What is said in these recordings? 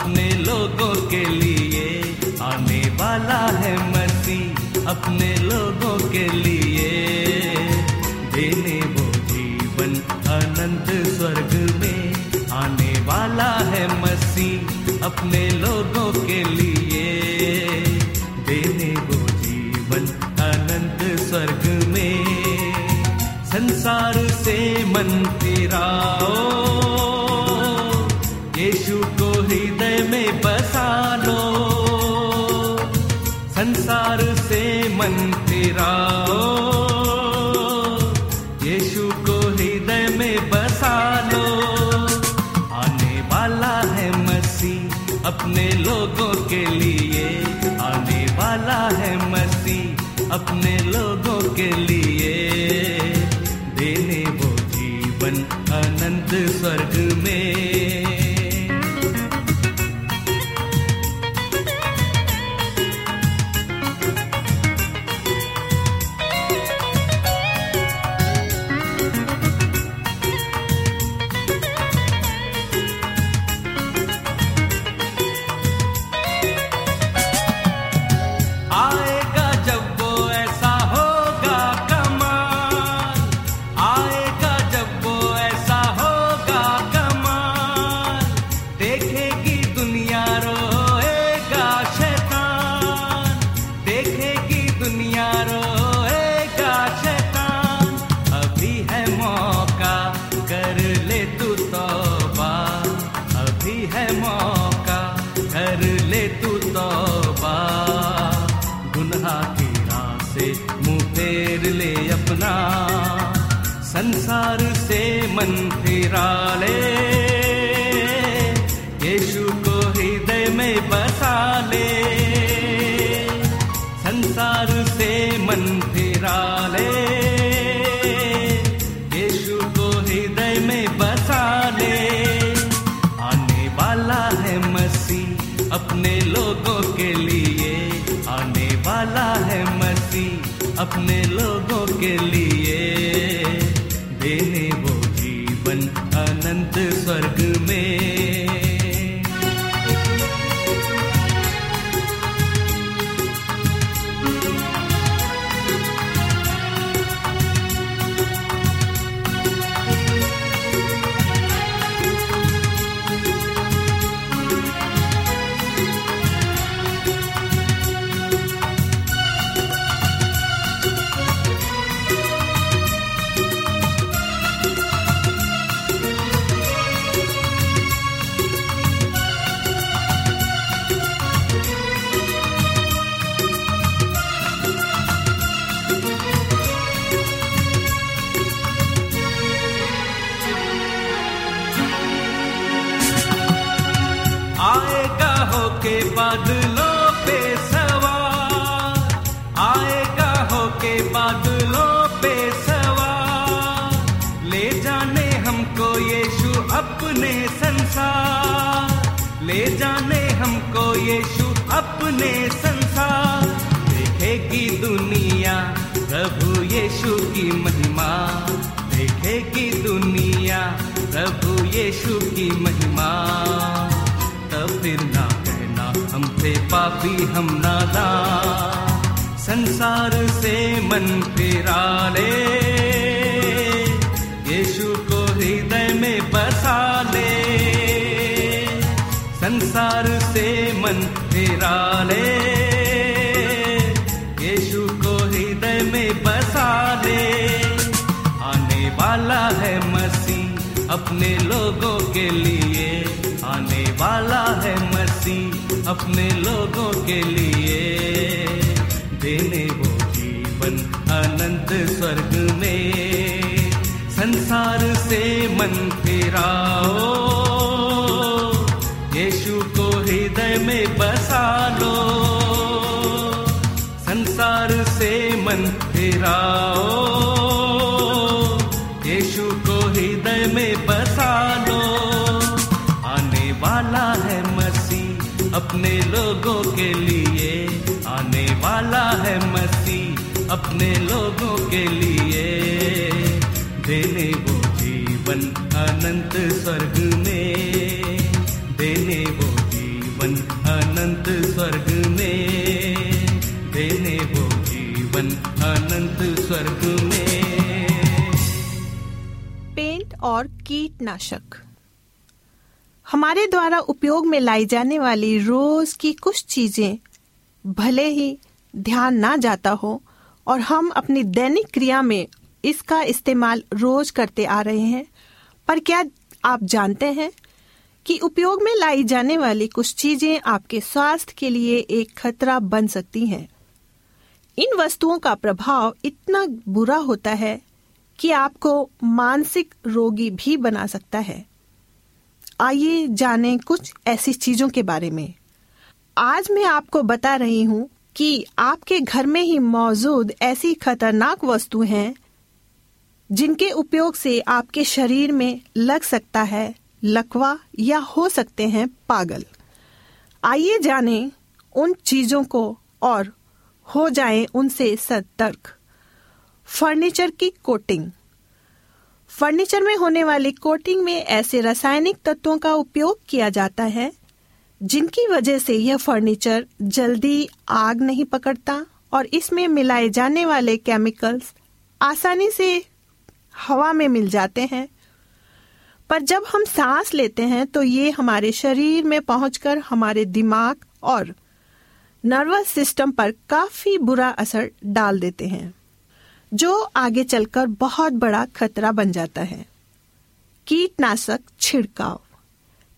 अपने लोगों के लिए। आने वाला है मसीह अपने लोगों के लिए। देने वो जीवन अनंत स्वर्ग में। आने वाला है मसीह अपने लोगों के लिए। देने वो जीवन अनंत स्वर्ग में। संसार से मन यीशु फिराओ यीशु को हृदय में बसा लो। आने वाला है मसीह अपने लोगों के लिए। आने वाला है मसीह अपने लोगों के लिए कर ले तू तौबा। गुनहा की राह से मुँह फेर ले अपना। संसार से मन फिरा ले। के लिए। महिमा। तब फिर ना कहना, हम थे पापी, हम नादा। संसार से मन फिरा ले यीशु को हृदय में बसा ले संसार से मन फिरा ले यीशु को हृदय में बसा ले आने वाला है मसीह अपने लोगों लिए आने वाला है मसीह अपने लोगों के लिए। देने वो जीवन अनंत स्वर्ग में। संसार से मन फिराओ। अपने लोगों के लिए देने वो जीवन अनंत स्वर्ग में। देने वो जीवन अनंत स्वर्ग में। देने वो जीवन अनंत स्वर्ग में। पेंट और कीटनाशक। हमारे द्वारा उपयोग में लाई जाने वाली रोज की कुछ चीज़ें, भले ही ध्यान ना जाता हो और हम अपनी दैनिक क्रिया में इसका इस्तेमाल रोज करते आ रहे हैं। पर क्या आप जानते हैं कि उपयोग में लाई जाने वाली कुछ चीज़ें आपके स्वास्थ्य के लिए एक खतरा बन सकती हैं। इन वस्तुओं का प्रभाव इतना बुरा होता है कि आपको मानसिक रोगी भी बना सकता है। आइए जानें कुछ ऐसी चीज़ों के बारे में। आज मैं आपको बता रही हूँ कि आपके घर में ही मौजूद ऐसी खतरनाक वस्तु हैं, जिनके उपयोग से आपके शरीर में लग सकता है, लकवा या हो सकते हैं पागल। आइए जानें उन चीज़ों को और हो जाएँ उनसे सतर्क। फर्नीचर की कोटिंग। फर्नीचर में होने वाली कोटिंग में ऐसे रासायनिक तत्वों का उपयोग किया जाता है जिनकी वजह से यह फर्नीचर जल्दी आग नहीं पकड़ता और इसमें मिलाए जाने वाले केमिकल्स आसानी से हवा में मिल जाते हैं। पर जब हम सांस लेते हैं तो ये हमारे शरीर में पहुंचकर हमारे दिमाग और नर्वस सिस्टम पर काफ़ी बुरा असर डाल देते हैं, जो आगे चलकर बहुत बड़ा खतरा बन जाता है। कीटनाशक छिड़काव।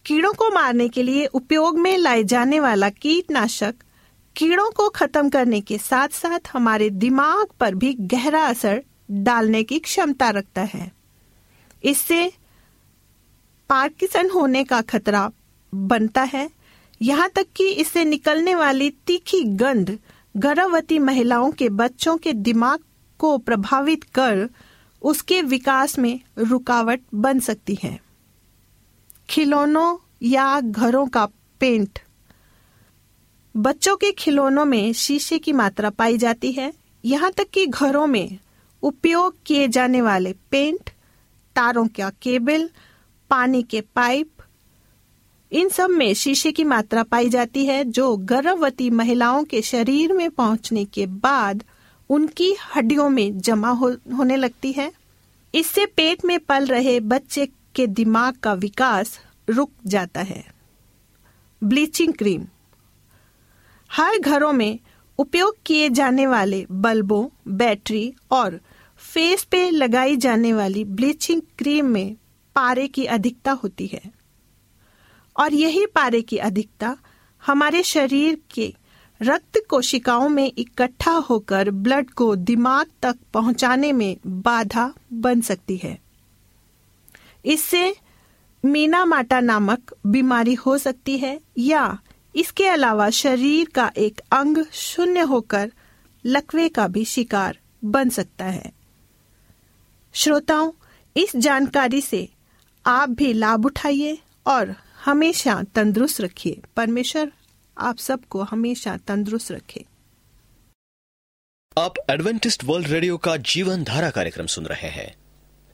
कीड़ों को मारने के लिए उपयोग में लाए जाने वाला कीटनाशक कीड़ों को खत्म करने के साथ साथ हमारे दिमाग पर भी गहरा असर डालने की क्षमता रखता है। इससे पार्किसन होने का खतरा बनता है। यहाँ तक कि इससे निकलने वाली तीखी गंध गर्भवती महिलाओं के बच्चों के दिमाग को प्रभावित कर उसके विकास में रुकावट बन सकती है। खिलौनों या घरों का पेंट। बच्चों के खिलौनों में शीशे की मात्रा पाई जाती है। यहाँ तक कि घरों में उपयोग किए जाने वाले पेंट तारों का केबल पानी के पाइप इन सब में शीशे की मात्रा पाई जाती है जो गर्भवती महिलाओं के शरीर में पहुँचने के बाद उनकी हड्डियों में जमा हो, होने लगती है। इससे पेट में पल रहे बच्चे के दिमाग का विकास रुक जाता है। Bleaching cream. हर घरों में उपयोग किए जाने वाले बल्बों, बैटरी और फेस पे लगाई जाने वाली ब्लीचिंग क्रीम में पारे की अधिकता होती है। और यही पारे की अधिकता हमारे शरीर के रक्त कोशिकाओं में इकट्ठा होकर ब्लड को दिमाग तक पहुँचाने में बाधा बन सकती है। इससे मीना माटा नामक बीमारी हो सकती है या इसके अलावा शरीर का एक अंग शून्य होकर लकवे का भी शिकार बन सकता है। श्रोताओं, इस जानकारी से आप भी लाभ उठाइए और हमेशा तंदुरुस्त रखिए। परमेश्वर आप सबको हमेशा तंदुरुस्त रखे। आप एडवेंटिस्ट वर्ल्ड रेडियो का जीवन धारा कार्यक्रम सुन रहे हैं।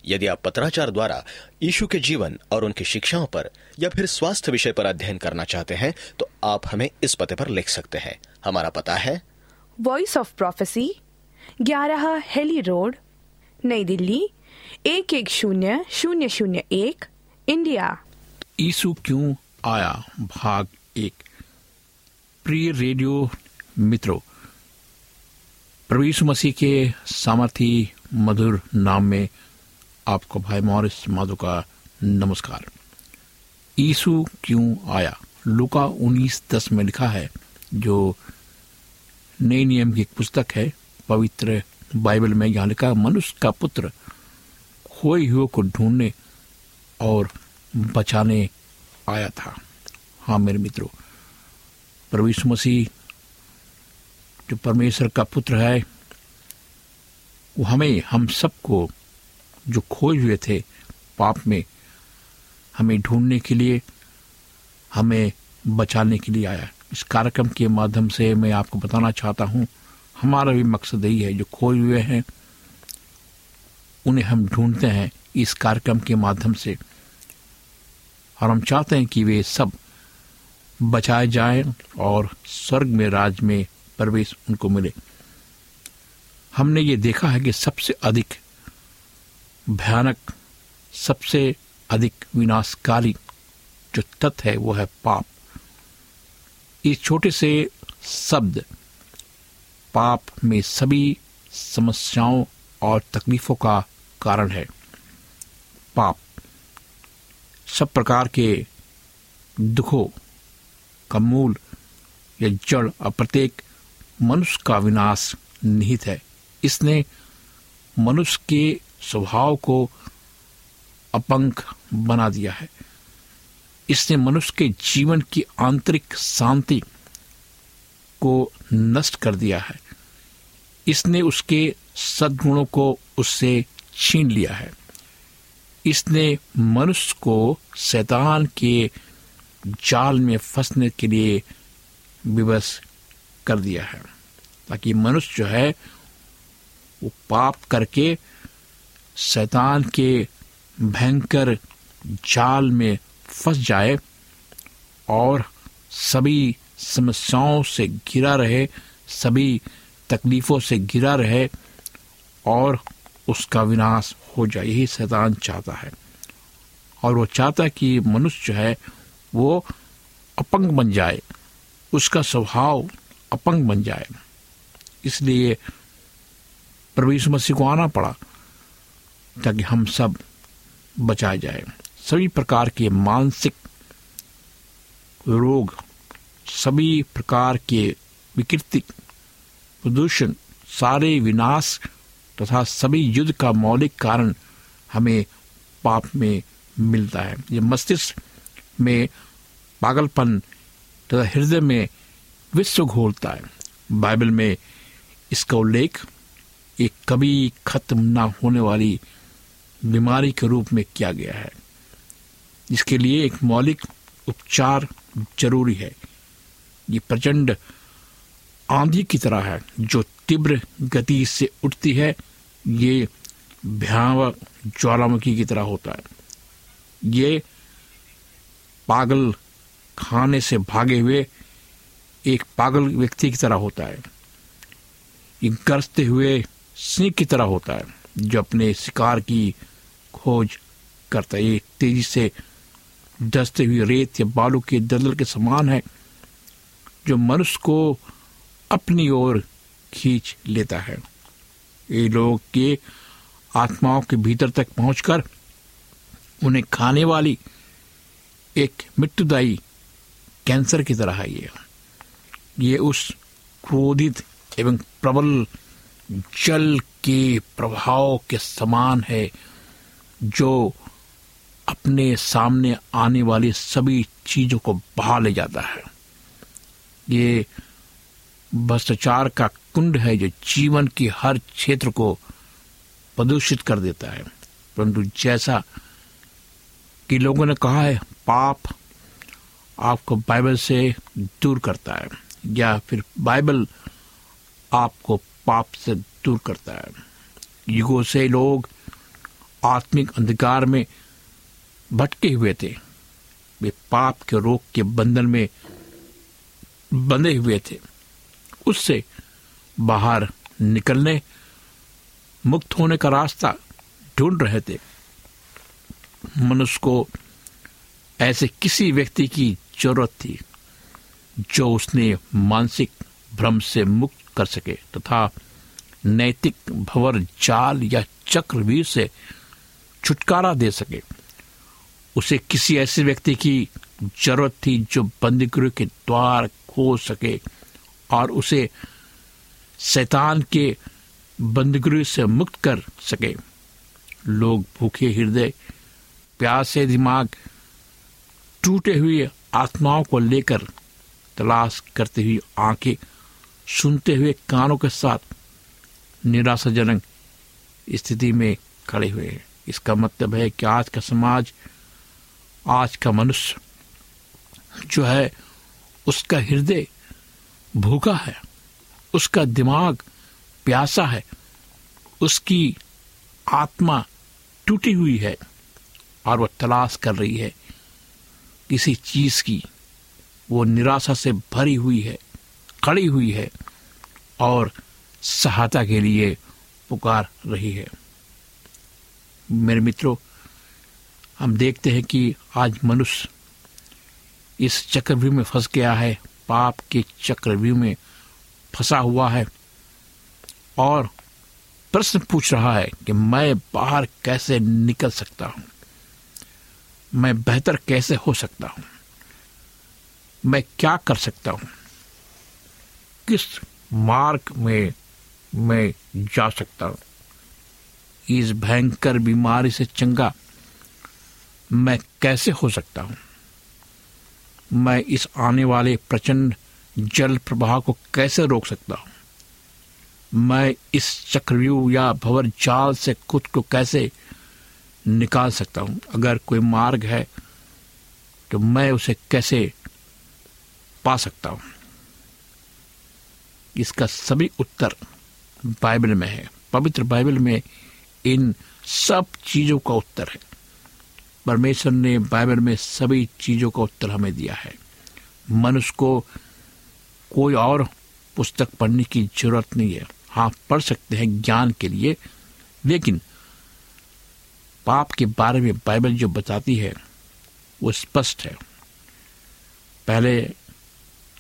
यदि आप पत्राचार द्वारा यीशु के जीवन और उनकी शिक्षाओं पर या फिर स्वास्थ्य विषय पर अध्ययन करना चाहते हैं तो आप हमें इस पते पर लिख सकते हैं। हमारा पता है। वॉइस ऑफ़ प्रोफेसी ग्यारह हेली रोड नई दिल्ली एक एक शून्य शून्य शून्य एक इंडिया। यीशु क्यों आया? भाग एक। प्रिय रेडियो मित्रों प्रभु यीशु मसीह के सामर्थी मधुर नाम में आपको भाई मॉरिस माधो का नमस्कार। ईसु क्यों आया? लुका उन्नीस दस में लिखा है, जो नए नियम की पुस्तक है, पवित्र बाइबल में यहाँ लिखा मनुष्य का पुत्र खोए हुए को ढूँढने और बचाने आया था। हाँ मेरे मित्रों यीशु मसीह जो परमेश्वर का पुत्र है, वो हमें, हम सबको जो खोए हुए थे पाप में, हमें ढूँढने के लिए, हमें बचाने के लिए आया। इस कार्यक्रम के माध्यम से मैं आपको बताना चाहता हूँ, हमारा भी मकसद यही है, जो खोए हुए हैं, उन्हें हम ढूंढते हैं इस कार्यक्रम के माध्यम से। और हम चाहते हैं कि वे सब बचाए जाएँ और स्वर्ग में राज में प्रवेश उनको मिले। हमने ये देखा है कि सबसे अधिक भयानक, सबसे अधिक विनाशकारी जो तत्व है, वो है पाप। इस छोटे से शब्द, पाप में सभी समस्याओं और तकलीफों का कारण है। पाप, सब प्रकार के दुखों का मूल या जड़ और प्रत्येक मनुष्य का विनाश निहित है। इसने मनुष्य के स्वभाव को अपंक बना दिया है। इसने मनुष्य के जीवन की आंतरिक शांति को नष्ट कर दिया है। इसने उसके सद्गुणों को उससे छीन लिया है। इसने मनुष्य को शैतान के जाल में फंसने के लिए विवश कर दिया है, ताकि मनुष्य जो है, वो पाप करके शैतान के भयंकर जाल में फंस जाए और सभी समस्याओं से घिरा रहे, सभी तकलीफों से घिरा रहे और उसका विनाश हो जाए। यही शैतान चाहता है। और वो चाहता है कि मनुष्य जो है, वो अपंग बन जाए। उसका स्वभाव अपंग बन जाए। इसलिए प्रभु मसीह को आना पड़ा। ताकि हम सब बचाए जाए। सभी प्रकार के मानसिक रोग, सभी प्रकार के विकृति, प्रदूषण, सारे विनाश तथा सभी युद्ध का मौलिक कारण हमें पाप में मिलता है। ये मस्तिष्क में पागलपन तथा हृदय में विश्व घोलता है। बाइबल में इसका उल्लेख, एक कभी खत्म ना होने वाली बीमारी के रूप में किया गया है। इसके लिए एक मौलिक उपचार ज़रूरी है। ये प्रचंड आंधी की तरह है, जो तीव्र गति से उठती है। ये भयावह ज्वालामुखी की तरह होता है। ये पागल खाने से भागे हुए एक पागल व्यक्ति की तरह होता है। ये गरजते हुए सिंह की तरह होता है, जो अपने शिकार की खोज करता है। तेज़ी से डसते हुए रेत या बालू के दलदल के समान है, जो मनुष्य को अपनी ओर खींच लेता है। ये लोग के आत्माओं के भीतर तक पहुंचकर उन्हें खाने वाली एक मृत्युदायी कैंसर की तरह है ये। ये उस क्रोधित एवं प्रबल जल के प्रभाव के समान है। जो अपने सामने आने वाली सभी चीज़ों को बहा ले जाता है। ये भ्रष्टाचार का कुंड है जो जीवन के हर क्षेत्र को प्रदूषित कर देता है। परंतु जैसा कि लोगों ने कहा है, पाप आपको बाइबल से दूर करता है, या फिर बाइबल आपको पाप से दूर करता है। युगों से लोग आत्मिक अंधकार में भटके हुए थे। वे पाप के रोग के बंधन में बंधे हुए थे। उससे बाहर निकलने, मुक्त होने का रास्ता ढूंढ रहे थे। मनुष्य को ऐसे किसी व्यक्ति की ज़रूरत थी, जो उसने मानसिक भ्रम से मुक्त कर सके तथा नैतिक भवर जाल या चक्रवीर से छुटकारा दे सके। उसे किसी ऐसे व्यक्ति की ज़रूरत थी जो बंदीगृह के द्वार खोल सके और उसे शैतान के बंदीगृह से मुक्त कर सके। लोग भूखे हृदय, प्यासे दिमाग, टूटे हुए आत्माओं को लेकर तलाश करते हुए आँखें सुनते हुए कानों के साथ निराशाजनक स्थिति में खड़े हुए हैं। इसका मतलब है कि आज का समाज, आज का मनुष्य जो है, उसका हृदय भूखा है, उसका दिमाग प्यासा है, उसकी आत्मा टूटी हुई है और वह तलाश कर रही है। किसी चीज़ की वो निराशा से भरी हुई है, खड़ी हुई है और सहायता के लिए पुकार रही है। मेरे मित्रों, हम देखते हैं कि आज मनुष्य इस चक्रव्यूह में फंस गया है, पाप के चक्रव्यूह में फंसा हुआ है और प्रश्न पूछ रहा है कि मैं बाहर कैसे निकल सकता हूँ? मैं बेहतर कैसे हो सकता हूँ? मैं क्या कर सकता हूँ? किस मार्ग में मैं जा सकता हूँ? इस भयंकर बीमारी से चंगा मैं कैसे हो सकता हूँ? मैं इस आने वाले प्रचंड जल प्रवाह को कैसे रोक सकता हूँ? मैं इस चक्रव्यूह या भवर जाल से खुद को कैसे निकाल सकता हूँ? अगर कोई मार्ग है तो मैं उसे कैसे पा सकता हूँ? इसका सभी उत्तर बाइबल में है। पवित्र बाइबल में इन सब चीज़ों का उत्तर है। परमेश्वर ने बाइबल में सभी चीज़ों का उत्तर हमें दिया है। मनुष्य को कोई और पुस्तक पढ़ने की ज़रूरत नहीं है। हाँ पढ़ सकते हैं ज्ञान के लिए, लेकिन पाप के बारे में बाइबल जो बताती है, वो स्पष्ट है। पहले,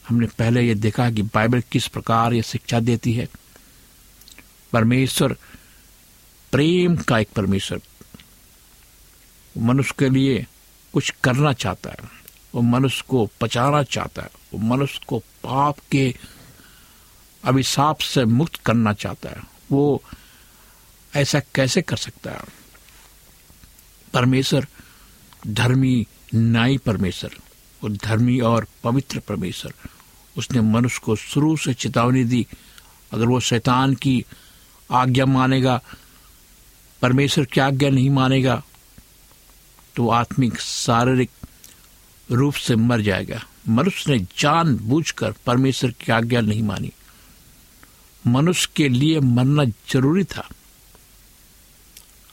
हमने पहले ये देखा कि बाइबल किस प्रकार ये शिक्षा देती है। परमेश्वर प्रेम का एक परमेश्वर मनुष्य के लिए कुछ करना चाहता है, वो मनुष्य को बचाना चाहता है, वो मनुष्य को पाप के अभिशाप से मुक्त करना चाहता है, वो ऐसा कैसे कर सकता है? परमेश्वर धर्मी न्यायी परमेश्वर, वो धर्मी और पवित्र परमेश्वर, उसने मनुष्य को शुरू से चेतावनी दी, अगर वो शैतान की आज्ञा मानेगा परमेश्वर की आज्ञा नहीं मानेगा तो आत्मिक शारीरिक रूप से मर जाएगा। मनुष्य ने जान बूझकर परमेश्वर की आज्ञा नहीं मानी। मनुष्य के लिए मरना ज़रूरी था।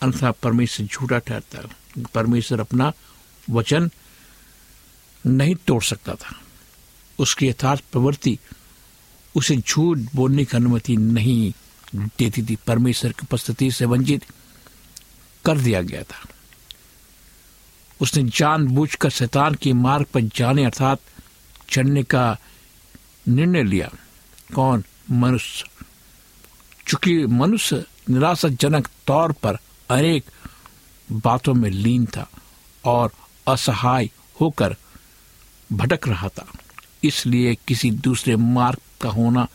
अन्यथा परमेश्वर झूठा ठहरता। परमेश्वर अपना वचन नहीं तोड़ सकता था। उसकी यथार्थ प्रवृत्ति उसे झूठ बोलने की अनुमति नहीं देती थी। परमेश्वर की उपस्थिति से वंचित कर दिया गया था। उसने जानबूझकर शैतान के मार्ग पर जाने अर्थात चढ़ने का निर्णय लिया। कौन? मनुष्य। चूँकि मनुष्य निराशाजनक तौर पर अनेक बातों में लीन था और असहाय होकर भटक रहा था। इसलिए किसी दूसरे मार्ग का होना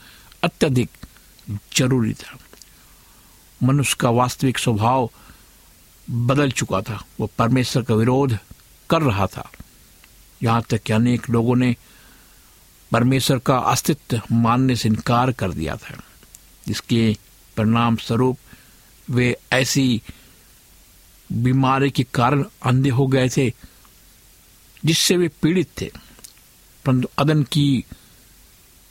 अत्यधिक ज़रूरी था। मनुष्य का वास्तविक स्वभाव बदल चुका था। वो परमेश्वर का विरोध कर रहा था। यहाँ तक कि अनेक लोगों ने परमेश्वर का अस्तित्व मानने से इनकार कर दिया था। जिसके परिणाम स्वरूप वे ऐसी बीमारी के कारण अंधे हो गए थे, जिससे वे पीड़ित थे। परंतु अदन की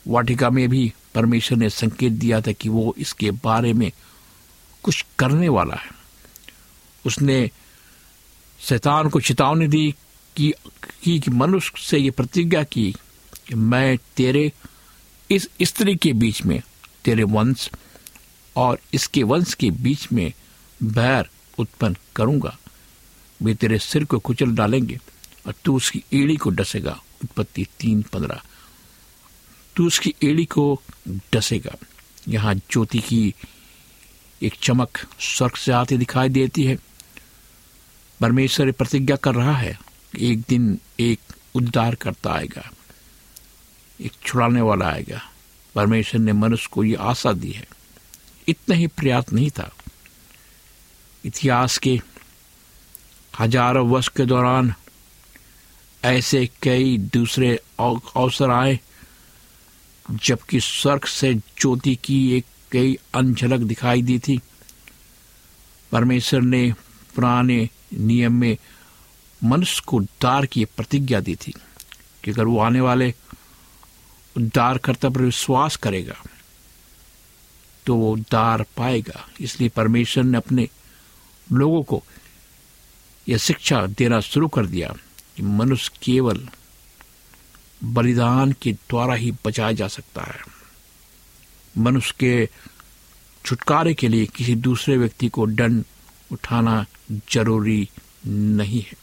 वाटिका में भी परमेश्वर ने संकेत दिया था कि वो इसके बारे में कुछ करने वाला है। उसने शैतान को चेतावनी दी कि, कि, कि मनुष्य से ये प्रतिज्ञा की कि मैं तेरे इस स्त्री के बीच में तेरे वंश और इसके वंश के बीच में बैर उत्पन्न करूँगा। वे तेरे सिर को कुचल डालेंगे और तू उसकी एड़ी को डसेगा। उत्पत्ति तीन पंद्रह। तू उसकी एड़ी को डसेगा। यहाँ ज्योति की एक चमक स्वर्ग से आती दिखाई देती है। परमेश्वर प्रतिज्ञा कर रहा है एक दिन एक उद्धार करता आएगा, एक छुड़ाने वाला आएगा। परमेश्वर ने मनुष्य को ये आशा दी है। इतना ही प्रयास नहीं था। इतिहास के हज़ारों वर्ष के दौरान ऐसे कई दूसरे अवसर आए, जबकि स्वर्ग से ज्योति की एक कई अनझलक दिखाई दी थी। परमेश्वर ने पुराने नियम में मनुष्य को उद्धार की प्रतिज्ञा दी थी कि अगर वो आने वाले उद्धार करता पर विश्वास करेगा तो वो उद्धार पाएगा। इसलिए परमेश्वर ने अपने लोगों को यह शिक्षा देना शुरू कर दिया कि मनुष्य केवल बलिदान के द्वारा ही बचाया जा सकता है। मनुष्य के छुटकारे के लिए किसी दूसरे व्यक्ति को दंड उठाना ज़रूरी नहीं है।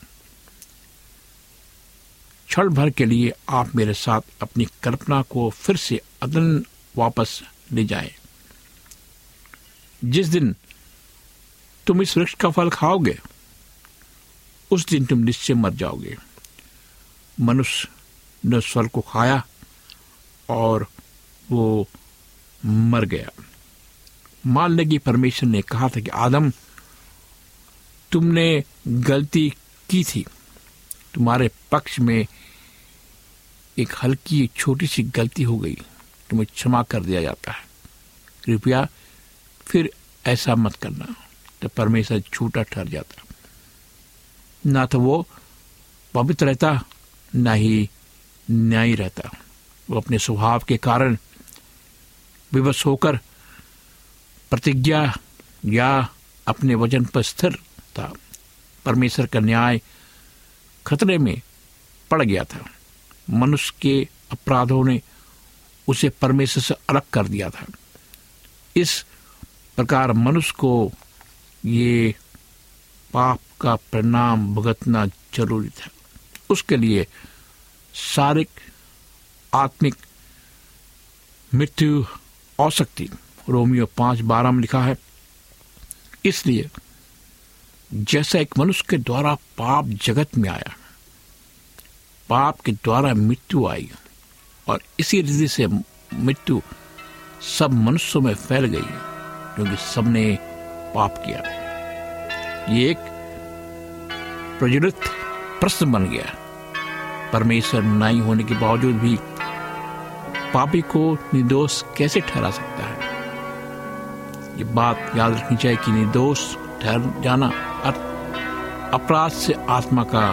क्षण भर के लिए आप मेरे साथ अपनी कल्पना को फिर से अदन वापस ले जाएँ। जिस दिन तुम इस वृक्ष का फल खाओगे, उस दिन तुम निश्चय मर जाओगे। मनुष्य ने फल को खाया और वो मर गया। मान ले कि परमेश्वर ने कहा था कि आदम तुमने गलती की थी। तुम्हारे पक्ष में एक हल्की छोटी सी गलती हो गई। तुम्हें क्षमा कर दिया जाता है। कृपया फिर ऐसा मत करना तो परमेश्वर झूठा ठहर जाता। ना तो वो पवित्र रहता, ना ही न्यायी रहता। वो अपने स्वभाव के कारण विवश होकर प्रतिज्ञा या अपने वज़न पर स्थिर था। परमेश्वर का न्याय खतरे में पड़ गया था। मनुष्य के अपराधों ने उसे परमेश्वर से अलग कर दिया था। इस प्रकार मनुष्य को ये पाप का परिणाम भुगतना ज़रूरी था। उसके लिए शारीरिक, आत्मिक मृत्यु औसक्ति रोमियो पाँच बारह में लिखा है, इसलिए जैसा एक मनुष्य के द्वारा पाप जगत में आया, पाप के द्वारा मृत्यु आई, और इसी रीति से मृत्यु सब मनुष्यों में फैल गई, क्योंकि सबने पाप किया। ये एक प्रज्वलित प्रश्न बन गया। परमेश्वर नहीं होने के बावजूद भी पापी को निर्दोष कैसे ठहरा सकता है? ये बात याद रखनी चाहिए कि निर्दोष ठहर जाना अपराध से आत्मा का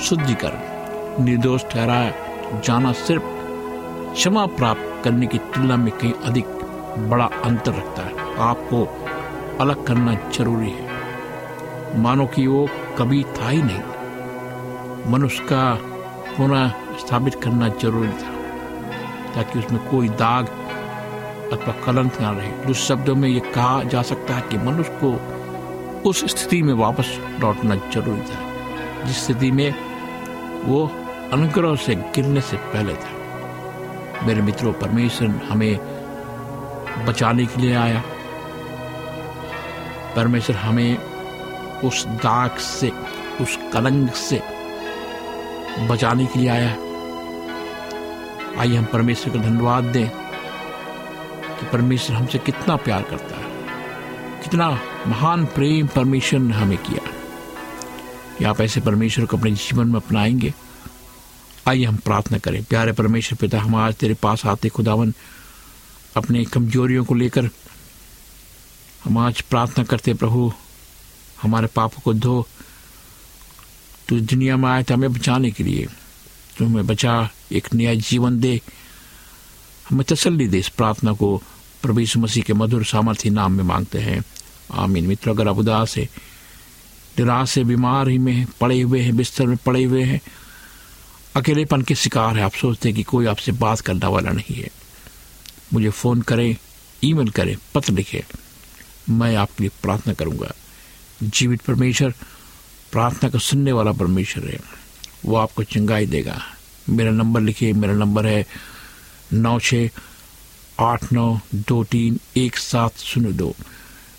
शुद्धिकरण। निर्दोष ठहराया जाना सिर्फ़ क्षमा प्राप्त करने की तुलना में कहीं अधिक बड़ा अंतर रखता है। आपको अलग करना ज़रूरी है। मानो कि वो कभी था ही नहीं। मनुष्य का पुनः स्थापित करना ज़रूरी था, ताकि उसमें कोई दाग अथवा कलंक ना रहे। दूसरे शब्दों में ये कहा जा सकता है कि मनुष्य को उस स्थिति में वापस लौटना ज़रूरी था, जिस स्थिति में वो अनुग्रह से गिरने से पहले था। मेरे मित्रों, परमेश्वर हमें बचाने के लिए आया। परमेश्वर हमें उस दाग से, उस कलंक से बचाने के लिए आया। आइए हम परमेश्वर को धन्यवाद दें कि परमेश्वर हमसे कितना प्यार करता है। कितना महान प्रेम परमेश्वर ने हमें किया। कि आप ऐसे परमेश्वर को अपने जीवन में अपनाएँगे। आइए हम प्रार्थना करें। प्यारे परमेश्वर पिता, हम आज तेरे पास आते खुदावन, अपने कमजोरियों को लेकर हम आज प्रार्थना करते प्रभु, हमारे पापों को धो। तू दुनिया में आए थे हमें बचाने के लिए। तू हमें बचा, एक नया जीवन दे। हमें तसल्ली दे इस प्रार्थना को। प्रभु यीशु मसीह के मधुर सामर्थ्य नाम में मांगते हैं। आमीन। मित्र, अगर आप उदास है निराश से बीमार ही में पड़े हुए हैं, बिस्तर में पड़े हुए हैं, अकेलेपन के शिकार है, आप सोचते हैं कि कोई आपसे बात करने वाला नहीं है। मुझे फ़ोन करें, ईमेल करें, पत्र लिखें। मैं आपके लिए प्रार्थना करूँगा। जीवित परमेश्वर, प्रार्थना का सुनने वाला परमेश्वर है। वो आपको चंगाई देगा। मेरा नंबर लिखिए, मेरा नंबर है नौ छ आठ नौ दो तीन एक सात शून्य दो।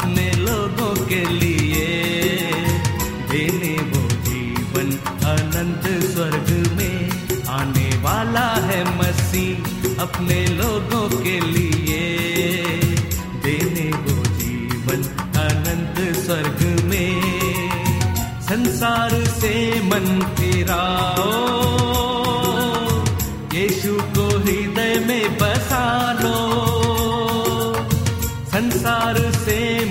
अपने लोगों के लिए। देने वो जीवन अनंत स्वर्ग में आने वाला है मसीह अपने लोगों के लिए। देने वो जीवन अनंत स्वर्ग में। संसार से मन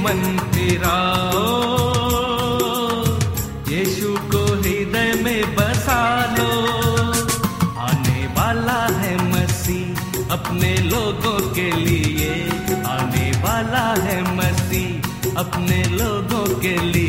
मन यीशु को हृदय में बसा लो। आने वाला है मसीह अपने लोगों के लिए। आने वाला है मसीह अपने लोगों के लिए।